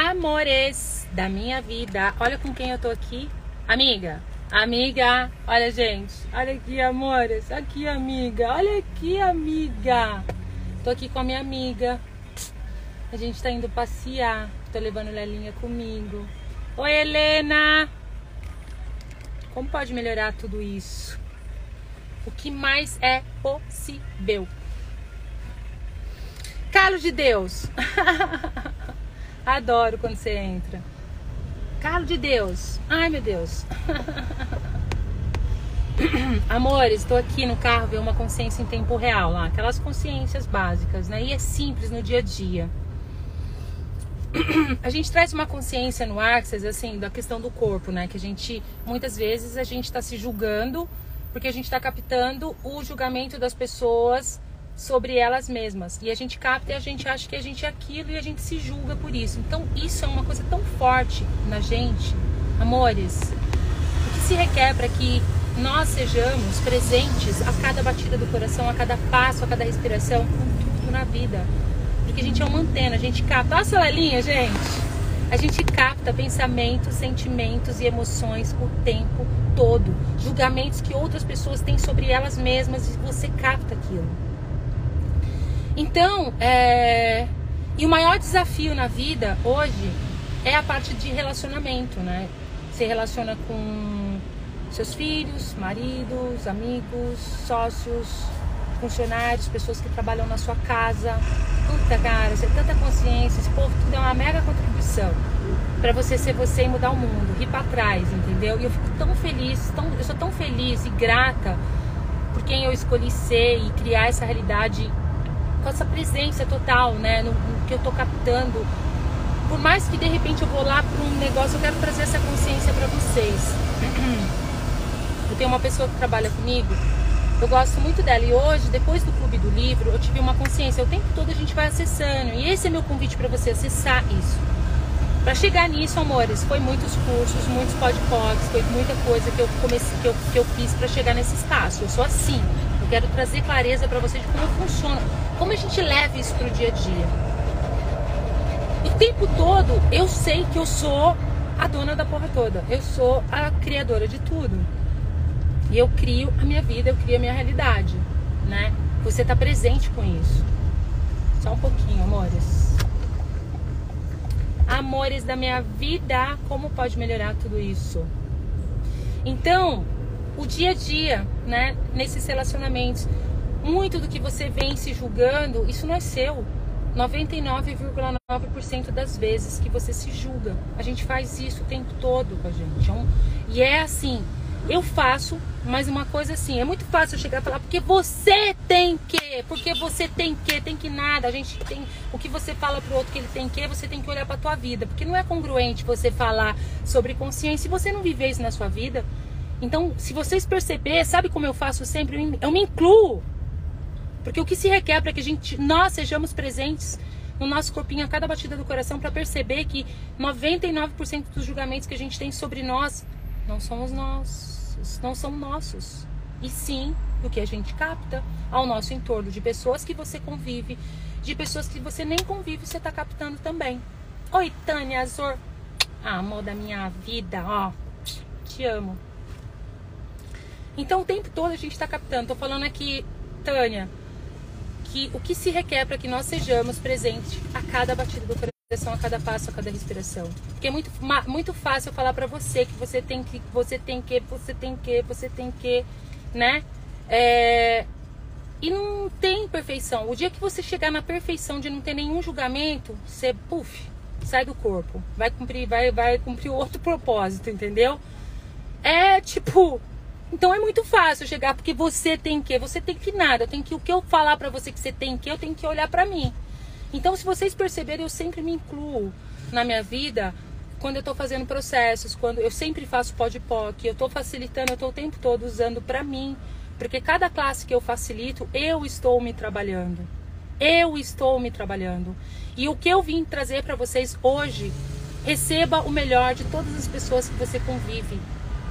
Amores da minha vida. Olha com quem eu tô aqui. Amiga, amiga. Olha, gente. Olha aqui, amores. Aqui, amiga. Olha aqui, amiga. Tô aqui com a minha amiga. A gente tá indo passear. Tô levando Lelinha comigo. Oi, Helena. Como pode melhorar tudo isso? O que mais é possível? Carlos de Deus. Adoro quando você entra. Carlos de Deus. Ai, meu Deus. Amores, estou aqui no carro ver uma consciência em tempo real lá, aquelas consciências básicas, né? E é simples no dia a dia. A gente traz uma consciência no Access, assim, da questão do corpo, né? Que a gente, muitas vezes, a gente está se julgando porque a gente está captando o julgamento das pessoas sobre elas mesmas. E a gente capta e a gente acha que a gente é aquilo e a gente se julga por isso. Então, isso é uma coisa tão forte na gente, amores. O que se requer para que nós sejamos presentes a cada batida do coração, a cada passo, a cada respiração, com tudo na vida. Porque a gente é uma antena, a gente capta. Olha essa Lelinha, gente. A gente capta pensamentos, sentimentos e emoções o tempo todo. Julgamentos que outras pessoas têm sobre elas mesmas e você capta aquilo. Então, é... e o maior desafio na vida hoje é a parte de relacionamento, né? Você relaciona com seus filhos, maridos, amigos, sócios, funcionários, pessoas que trabalham na sua casa. Puta, cara, você tem tanta consciência, esse povo tudo é uma mega contribuição para você ser você e mudar o mundo, ir para trás, entendeu? E eu fico tão feliz, tão, eu sou tão feliz e grata por quem eu escolhi ser e criar essa realidade com essa presença total, né, no, no que eu tô captando. Por mais que de repente eu vou lá para um negócio, eu quero trazer essa consciência para vocês. Eu tenho uma pessoa que trabalha comigo, eu gosto muito dela. E hoje, depois do Clube do Livro, eu tive uma consciência. O tempo todo a gente vai acessando. E esse é meu convite para você acessar isso. Para chegar nisso, amores, foi muitos cursos, muitos podcasts, foi muita coisa que eu comecei, que eu, que eu fiz para chegar nesse espaço. Eu sou assim. Quero trazer clareza para você de como funciona, como a gente leva isso pro dia a dia. O tempo todo eu sei que eu sou a dona da porra toda. Eu sou a criadora de tudo. E eu crio a minha vida, eu crio a minha realidade, né? Você tá presente com isso. Só um pouquinho, amores. Amores da minha vida, como pode melhorar tudo isso? Então, o dia a dia, né, nesses relacionamentos, muito do que você vem se julgando, isso não é seu. 99,9% das vezes que você se julga. A gente faz isso o tempo todo com a gente. É e é assim, eu faço, mas uma coisa assim, é muito fácil eu chegar e falar, porque você tem que, porque você tem que, tem que nada. A gente tem o que você fala pro outro que ele tem que, você tem que olhar pra tua vida, porque não é congruente você falar sobre consciência se você não viver isso na sua vida. Então, se vocês perceberem, sabe como eu faço sempre? Eu me incluo. Porque o que se requer para que a gente, nós sejamos presentes no nosso corpinho a cada batida do coração para perceber que 99% dos julgamentos que a gente tem sobre nós não somos nossos, não são nossos. E sim do que a gente capta ao nosso entorno, de pessoas que você convive, de pessoas que você nem convive, você está captando também. Oi, Tânia Azor. Ah, amor da minha vida, ó. Te amo. Então o tempo todo a gente está captando. Tô falando aqui, Tânia, que o que se requer para que nós sejamos presentes a cada batida do coração, a cada passo, a cada respiração. Porque é muito, muito fácil falar para você que você tem que, você tem que, você tem que, você tem que, né? É... E não tem perfeição. O dia que você chegar na perfeição de não ter nenhum julgamento, você, puf, sai do corpo. Vai cumprir, vai, vai cumprir outro propósito, entendeu? É tipo, então é muito fácil chegar porque você tem que, você tem que nada, tenho que o que eu falar para você que você tem que, eu tenho que olhar para mim. Então se vocês perceberem, eu sempre me incluo na minha vida quando eu tô fazendo processos, quando eu sempre faço podpoc, eu tô facilitando, eu tô o tempo todo usando para mim, porque cada classe que eu facilito, eu estou me trabalhando. Eu estou me trabalhando. E o que eu vim trazer para vocês hoje, receba o melhor de todas as pessoas que você convive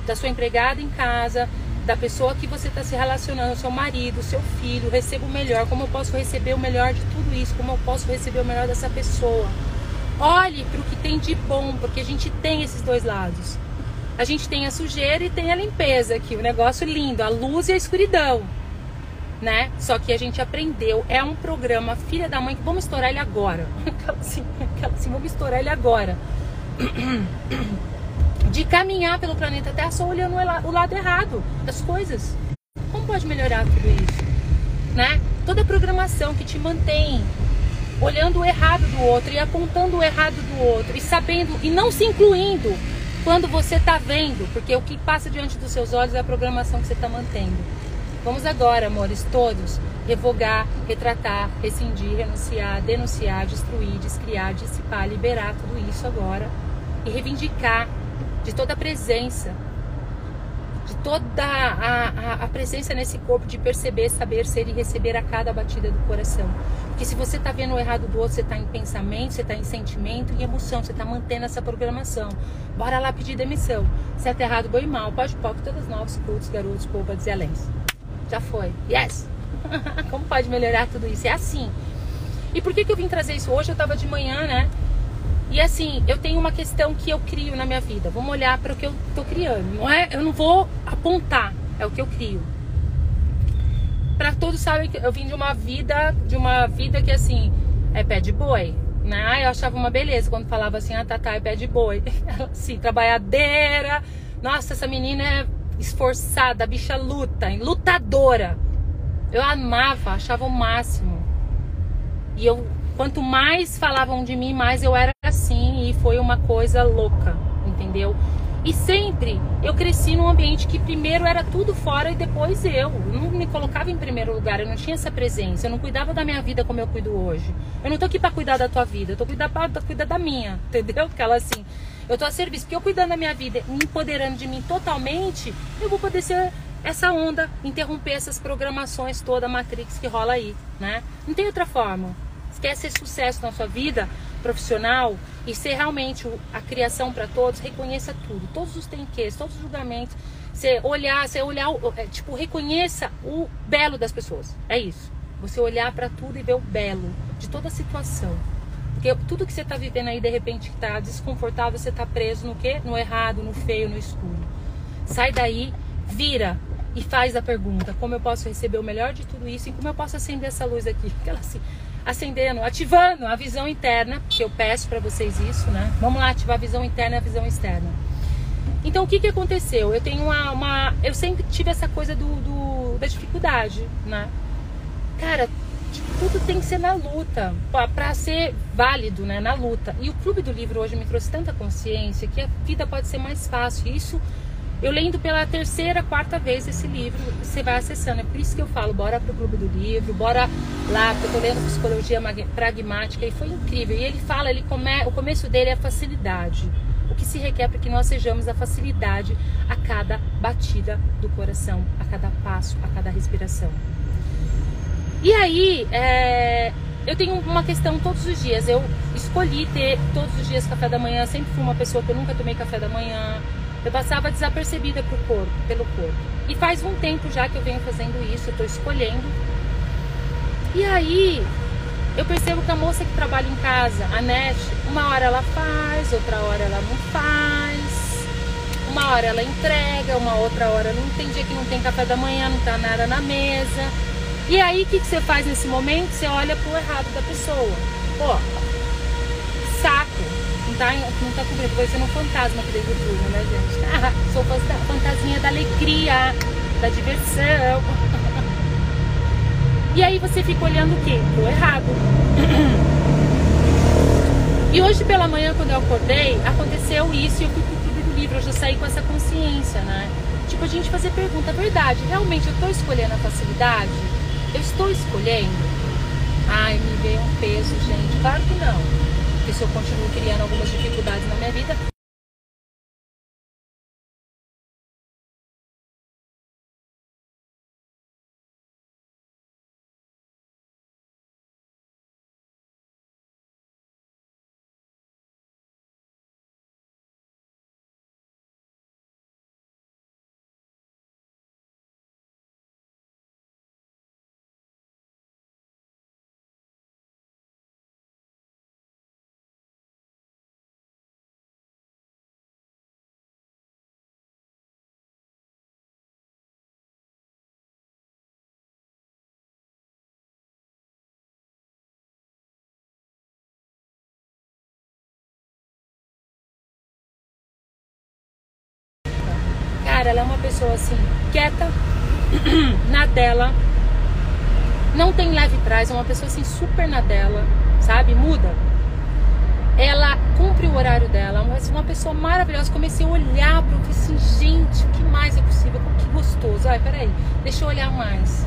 da sua empregada em casa, da pessoa que você está se relacionando, seu marido, seu filho, receba o melhor. Como eu posso receber o melhor de tudo isso? Como eu posso receber o melhor dessa pessoa? Olhe para o que tem de bom, porque a gente tem esses dois lados. A gente tem a sujeira e tem a limpeza aqui, o negócio lindo, a luz e a escuridão, né? Só que a gente aprendeu, é um programa filha da mãe que vamos estourar ele agora. Aquela assim, aquela assim, vamos estourar ele agora. De caminhar pelo planeta Terra só olhando o lado errado das coisas. Como pode melhorar tudo isso? Né? Toda programação que te mantém olhando o errado do outro e apontando o errado do outro e sabendo e não se incluindo quando você está vendo, porque o que passa diante dos seus olhos é a programação que você está mantendo. Vamos agora, amores, todos, revogar, retratar, rescindir, renunciar, denunciar, destruir, descriar, dissipar, liberar tudo isso agora e reivindicar de toda a presença de toda a, a, a, presença nesse corpo, de perceber, saber ser e receber a cada batida do coração. Porque se você está vendo o errado do outro, você está em pensamento, você está em sentimento e emoção, você está mantendo essa programação. Bora lá pedir demissão. Se é errado, boi mal, pode pode, todos novos cultos, garotos, povo, dizelens. Já foi. Yes! Como pode melhorar tudo isso? É assim. E por que, que eu vim trazer isso hoje? Eu estava de manhã, né? E assim, eu tenho uma questão que eu crio na minha vida. Vamos olhar para o que eu estou criando. Não é, eu não vou apontar, é o que eu crio. Para todos sabem que eu vim de uma vida, de uma vida que assim, é pé de boi, né? Eu achava uma beleza quando falava assim, ah, Tatá é pé de boi. assim, trabalhadeira. Nossa, essa menina é esforçada, a bicha luta, lutadora. Eu amava, achava o máximo. E eu Quanto mais falavam de mim, mais eu era assim e foi uma coisa louca, entendeu? E sempre eu cresci num ambiente que primeiro era tudo fora e depois eu. Eu não me colocava em primeiro lugar, eu não tinha essa presença, eu não cuidava da minha vida como eu cuido hoje. Eu não tô aqui para cuidar da tua vida, eu tô cuidar para cuidar da minha, entendeu? Aquela assim, eu tô a serviço, porque eu cuidando da minha vida, me empoderando de mim totalmente, eu vou poder ser essa onda, interromper essas programações toda a Matrix que rola aí, né? Não tem outra forma quer ser sucesso na sua vida profissional e ser realmente a criação para todos, reconheça tudo, todos os tenques, todos os julgamentos, você olhar, você olhar, é, tipo, reconheça o belo das pessoas. É isso. Você olhar para tudo e ver o belo de toda a situação. Porque tudo que você está vivendo aí, de repente, que está desconfortável, você está preso no quê? No errado, no feio, no escuro. Sai daí, vira e faz a pergunta: como eu posso receber o melhor de tudo isso e como eu posso acender essa luz aqui? Aquela assim, acendendo, ativando a visão interna, que eu peço para vocês isso, né? Vamos lá ativar a visão interna e a visão externa. Então o que que aconteceu? Eu tenho uma, uma eu sempre tive essa coisa do, do da dificuldade, né? Cara, tipo, tudo tem que ser na luta, para ser válido, né? Na luta. E o Clube do Livro hoje me trouxe tanta consciência que a vida pode ser mais fácil. Isso eu lendo pela terceira, quarta vez esse livro, você vai acessando. É por isso que eu falo, bora pro clube do livro, bora lá, porque eu tô lendo psicologia pragmática e foi incrível. E ele fala, ele come, o começo dele é a facilidade. O que se requer para que nós sejamos a facilidade a cada batida do coração, a cada passo, a cada respiração. E aí, é, eu tenho uma questão todos os dias. Eu escolhi ter todos os dias café da manhã. Sempre fui uma pessoa que eu nunca tomei café da manhã. Eu passava desapercebida pro corpo, pelo corpo. E faz um tempo já que eu venho fazendo isso, eu tô escolhendo. E aí, eu percebo que a moça que trabalha em casa, a Net, uma hora ela faz, outra hora ela não faz. Uma hora ela entrega, uma outra hora não tem dia que não tem café da manhã, não tá nada na mesa. E aí, o que, que você faz nesse momento? Você olha pro errado da pessoa. Pô, tá, não tá cobrindo, vai ser um fantasma aqui dentro do túnel, né, gente? Ah, sou fantasminha da alegria, da diversão. E aí você fica olhando o quê? Pro errado. E hoje pela manhã, quando eu acordei, aconteceu isso e eu fui pro clube do livro, eu já saí com essa consciência, né? Tipo, a gente fazer pergunta, verdade, realmente eu tô escolhendo a facilidade? Eu estou escolhendo? Ai, me veio um peso, gente. Claro que não se eu continuo criando algumas dificuldades na minha vida, cara, ela é uma pessoa assim, quieta, na dela, não tem leve trás, é uma pessoa assim super na dela, sabe? Muda. Ela cumpre o horário dela, mas uma pessoa maravilhosa. Comecei a olhar para o que assim, gente, o que mais é possível? Que gostoso. Ai, peraí, deixa eu olhar mais.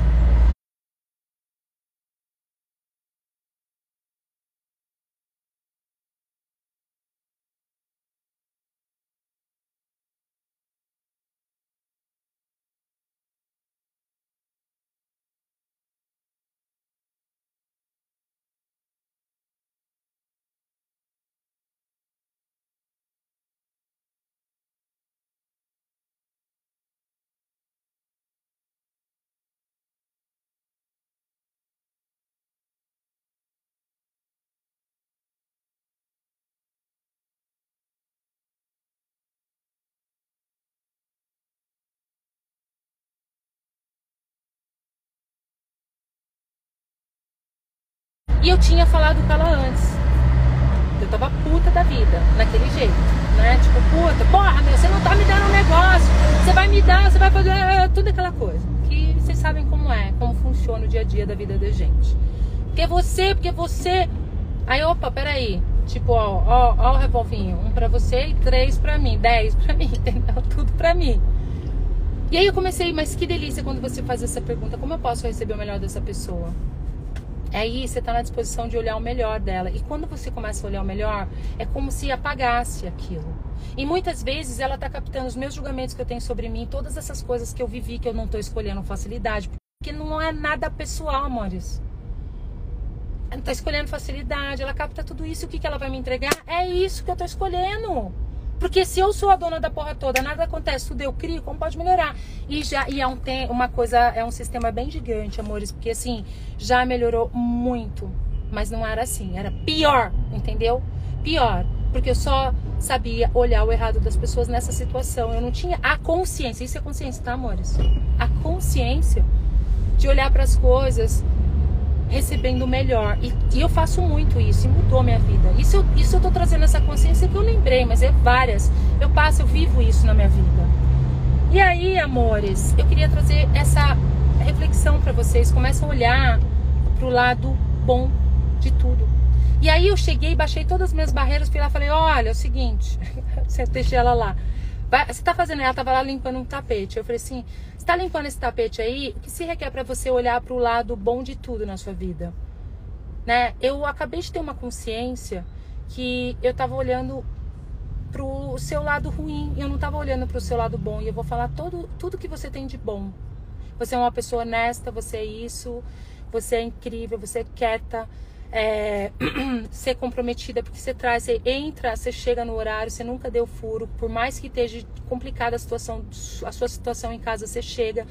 E eu tinha falado com ela antes. Eu tava puta da vida, naquele jeito, né? Tipo, puta, porra, meu, você não tá me dando um negócio, você vai me dar, você vai fazer é, tudo aquela coisa. Que vocês sabem como é, como funciona o dia a dia da vida da gente. Porque você, porque você. Aí, opa, peraí. Tipo, ó, ó, ó o revolvinho. Um pra você e três pra mim. Dez pra mim, entendeu? Tudo pra mim. E aí eu comecei, mas que delícia quando você faz essa pergunta: como eu posso receber o melhor dessa pessoa? Aí você está na disposição de olhar o melhor dela. E quando você começa a olhar o melhor, é como se apagasse aquilo. E muitas vezes ela está captando os meus julgamentos que eu tenho sobre mim, todas essas coisas que eu vivi, que eu não estou escolhendo facilidade. Porque não é nada pessoal, amores. Ela está escolhendo facilidade, ela capta tudo isso. O que, que ela vai me entregar? É isso que eu estou escolhendo. Porque se eu sou a dona da porra toda, nada acontece, tudo eu crio, como pode melhorar? E já e é um, tem, uma coisa, é um sistema bem gigante, amores, porque assim, já melhorou muito. Mas não era assim, era pior, entendeu? Pior. Porque eu só sabia olhar o errado das pessoas nessa situação. Eu não tinha a consciência, isso é consciência, tá, amores? A consciência de olhar para as coisas recebendo o melhor. E, e, eu faço muito isso, e mudou minha vida. Isso eu, isso eu tô trazendo essa consciência que eu lembrei, mas é várias. Eu passo, eu vivo isso na minha vida. E aí, amores, eu queria trazer essa reflexão para vocês. Começam a olhar pro lado bom de tudo. E aí eu cheguei, baixei todas as minhas barreiras, fui lá e falei, olha, é o seguinte, você deixei ela lá. Você tá fazendo, ela tava lá limpando um tapete. Eu falei assim, você tá limpando esse tapete aí, o que se requer para você olhar para o lado bom de tudo na sua vida? Né? Eu acabei de ter uma consciência que eu tava olhando pro seu lado ruim, eu não tava olhando pro seu lado bom. E eu vou falar todo, tudo que você tem de bom. Você é uma pessoa honesta, você é isso, você é incrível, você é quieta, é, ser comprometida, porque você traz, você entra, você chega no horário, você nunca deu furo, por mais que esteja complicada a situação, a sua situação em casa, você chega.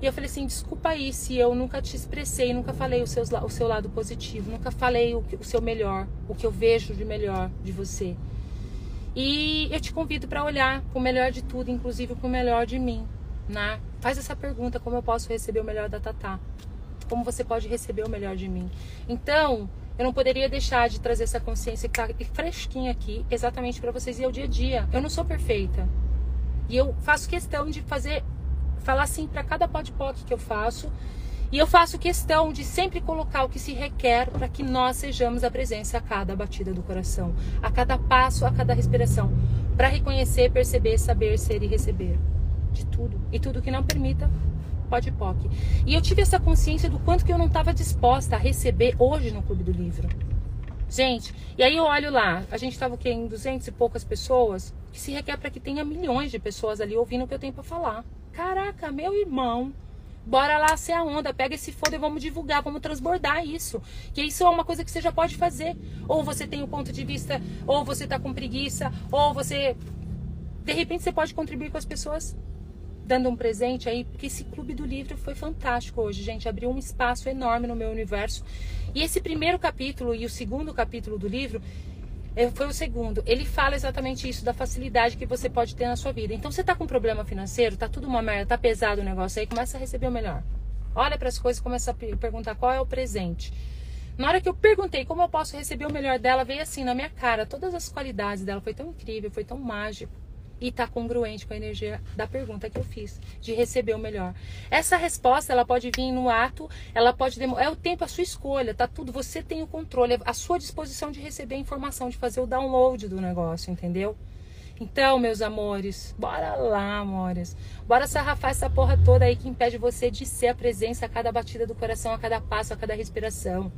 E eu falei assim, desculpa aí se eu nunca te expressei, nunca falei o seu, o seu lado positivo, nunca falei o, o seu melhor, o que eu vejo de melhor de você. E eu te convido para olhar o melhor de tudo, inclusive o melhor de mim, né? Faz essa pergunta, como eu posso receber o melhor da Tatá? Como você pode receber o melhor de mim. Então, eu não poderia deixar de trazer essa consciência que tá fresquinha aqui, exatamente para vocês e é o dia a dia. Eu não sou perfeita. E eu faço questão de fazer falar assim para cada podpoc que eu faço. E eu faço questão de sempre colocar o que se requer para que nós sejamos a presença a cada batida do coração, a cada passo, a cada respiração, para reconhecer, perceber, saber, ser e receber de tudo. E tudo que não permita Pode POC. E eu tive essa consciência do quanto que eu não estava disposta a receber hoje no Clube do Livro. Gente, e aí eu olho lá, a gente estava em 200 e poucas pessoas, que se requer para que tenha milhões de pessoas ali ouvindo o que eu tenho para falar. Caraca, meu irmão, bora lá ser a onda, pega esse foda e vamos divulgar, vamos transbordar isso. Que isso é uma coisa que você já pode fazer. Ou você tem um ponto de vista, ou você tá com preguiça, ou você. De repente você pode contribuir com as pessoas dando um presente aí, porque esse clube do livro foi fantástico hoje, gente. Abriu um espaço enorme no meu universo. E esse primeiro capítulo e o segundo capítulo do livro eh, foi o segundo. Ele fala exatamente isso, da facilidade que você pode ter na sua vida. Então, você tá com problema financeiro, tá tudo uma merda, tá pesado o negócio aí, começa a receber o melhor. Olha para as coisas, começa a perguntar qual é o presente. Na hora que eu perguntei como eu posso receber o melhor dela, veio assim na minha cara, todas as qualidades dela. Foi tão incrível, foi tão mágico. E tá congruente com a energia da pergunta que eu fiz, de receber o melhor. Essa resposta, ela pode vir no ato, ela pode demorar, é o tempo a sua escolha, tá tudo, você tem o controle, a sua disposição de receber a informação, de fazer o download do negócio, entendeu? Então, meus amores, bora lá, amores. Bora sarrafar essa porra toda aí que impede você de ser a presença a cada batida do coração, a cada passo, a cada respiração.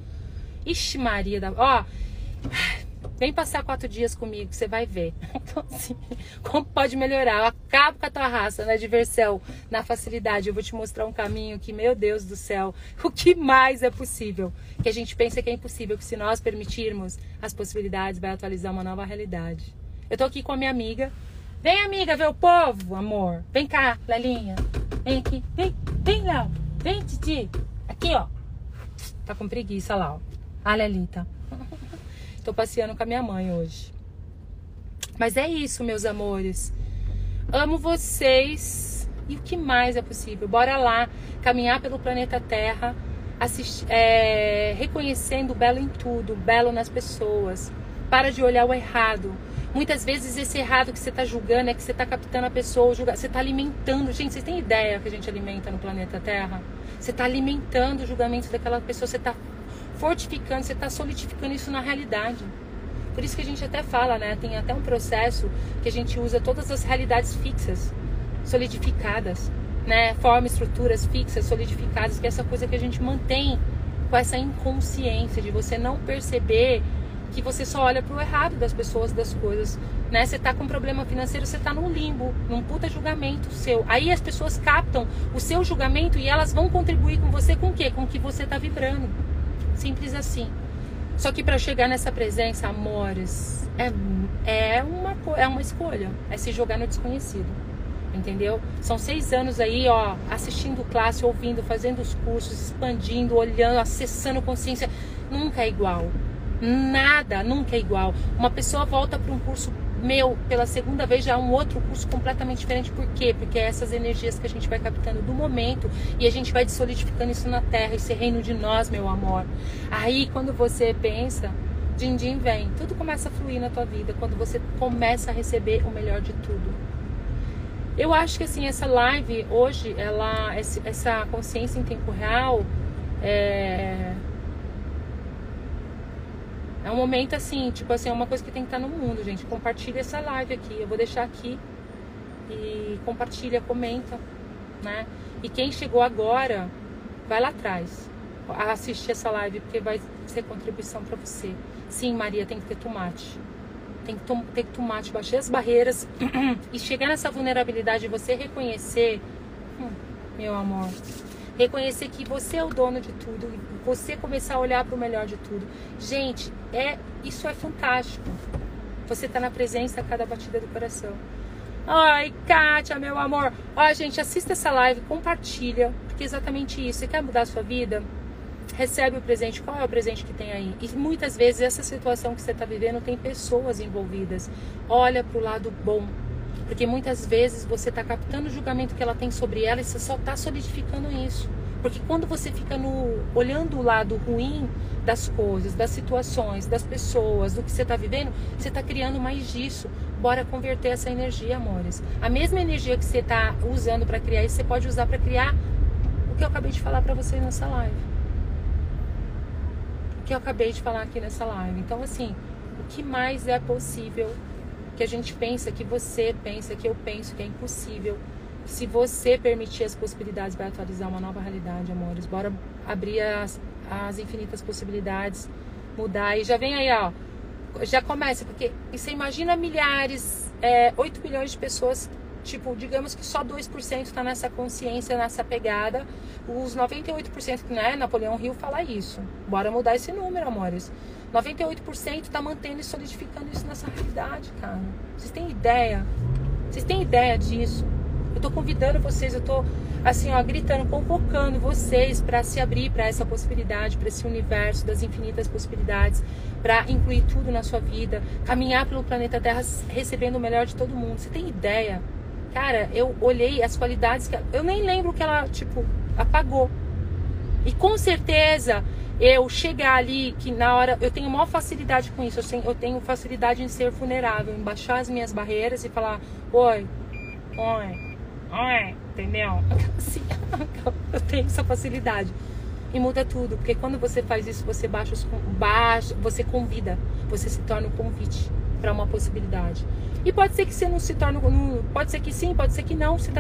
Ixi, Maria da. Ó, Vem passar quatro dias comigo, você vai ver. Então, assim, como pode melhorar? Eu acabo com a tua raça na diversão, na facilidade. Eu vou te mostrar um caminho que, meu Deus do céu, o que mais é possível? Que a gente pensa que é impossível, que se nós permitirmos as possibilidades, vai atualizar uma nova realidade. Eu tô aqui com a minha amiga. Vem, amiga, ver o povo, amor. Vem cá, Lelinha. Vem aqui. Vem, vem, Léo. Vem, Titi. Aqui, ó. Tá com preguiça lá, ó. A Lelita. Tô passeando com a minha mãe hoje. Mas é isso, meus amores. Amo vocês. E o que mais é possível? Bora lá caminhar pelo planeta Terra, é, reconhecendo o belo em tudo, o belo nas pessoas. Para de olhar o errado. Muitas vezes esse errado que você está julgando é que você está captando a pessoa, julga, você está alimentando. Gente, vocês têm ideia que a gente alimenta no planeta Terra? Você está alimentando o julgamento daquela pessoa, você está fortificando, você está solidificando isso na realidade. Por isso que a gente até fala, né? Tem até um processo que a gente usa todas as realidades fixas, solidificadas, né? Forma, estruturas fixas, solidificadas, que é essa coisa que a gente mantém com essa inconsciência de você não perceber que você só olha para o errado das pessoas, das coisas, né? Você tá com um problema financeiro, você tá num limbo, num puta julgamento seu. Aí as pessoas captam o seu julgamento e elas vão contribuir com você com o quê? Com o que você tá vibrando. Simples assim. Só que para chegar nessa presença, amores, é, é, uma, é uma escolha. É se jogar no desconhecido. Entendeu? São seis anos aí, ó, assistindo classe, ouvindo, fazendo os cursos, expandindo, olhando, acessando consciência. Nunca é igual. Nada, nunca é igual. Uma pessoa volta para um curso meu, pela segunda vez já é um outro curso completamente diferente. Por quê? Porque é essas energias que a gente vai captando do momento e a gente vai solidificando isso na terra, esse reino de nós, meu amor. Aí quando você pensa, din din vem, tudo começa a fluir na tua vida quando você começa a receber o melhor de tudo. Eu acho que assim, essa live hoje, ela, essa consciência em tempo real, é, é um momento assim, tipo assim, é uma coisa que tem que estar no mundo, gente. Compartilha essa live aqui. Eu vou deixar aqui. E compartilha, comenta, né? E quem chegou agora, vai lá atrás. Assistir essa live, porque vai ser contribuição para você. Sim, Maria, tem que ter tomate. Tem que ter tomate, baixar as barreiras e chegar nessa vulnerabilidade de você reconhecer, hum, meu amor, reconhecer que você é o dono de tudo, você começar a olhar para o melhor de tudo. Gente, é isso é fantástico. Você está na presença a cada batida do coração. Ai, Kátia, meu amor. Ó, gente, assista essa live, compartilha, porque é exatamente isso. Você quer mudar a sua vida? Recebe o presente. Qual é o presente que tem aí? E muitas vezes essa situação que você está vivendo tem pessoas envolvidas. Olha para o lado bom porque muitas vezes você está captando o julgamento que ela tem sobre ela e você só está solidificando isso. Porque quando você fica no, olhando o lado ruim das coisas, das situações, das pessoas, do que você está vivendo, você está criando mais disso. Bora converter essa energia, amores. A mesma energia que você está usando para criar isso, você pode usar para criar o que eu acabei de falar para vocês nessa live. O que eu acabei de falar aqui nessa live. Então, assim, o que mais é possível que a gente pensa, que você pensa, que eu penso que é impossível. Se você permitir as possibilidades, vai atualizar uma nova realidade, amores. Bora abrir as, as infinitas possibilidades, mudar. E já vem aí, ó. Já começa, porque você imagina milhares, é, 8 milhões de pessoas tipo, digamos que só 2% está nessa consciência, nessa pegada. Os 98% que né, Napoleão Hill fala isso. Bora mudar esse número, amores. 98% está mantendo e solidificando isso nessa realidade, cara. Vocês têm ideia? Vocês têm ideia disso? Eu tô convidando vocês, eu tô assim, ó, gritando, convocando vocês para se abrir para essa possibilidade, para esse universo das infinitas possibilidades, para incluir tudo na sua vida, caminhar pelo planeta Terra recebendo o melhor de todo mundo. Você tem ideia? Cara, eu olhei as qualidades que eu nem lembro que ela, tipo, apagou. E com certeza eu chegar ali, que na hora eu tenho maior facilidade com isso, eu tenho, eu tenho facilidade em ser vulnerável, em baixar as minhas barreiras e falar: oi, oi, oi, entendeu? Assim, eu tenho essa facilidade. E muda tudo, porque quando você faz isso, você baixa, os, baixa você convida, você se torna um convite para uma possibilidade. E pode ser que você não se torne, pode ser que sim, pode ser que não, você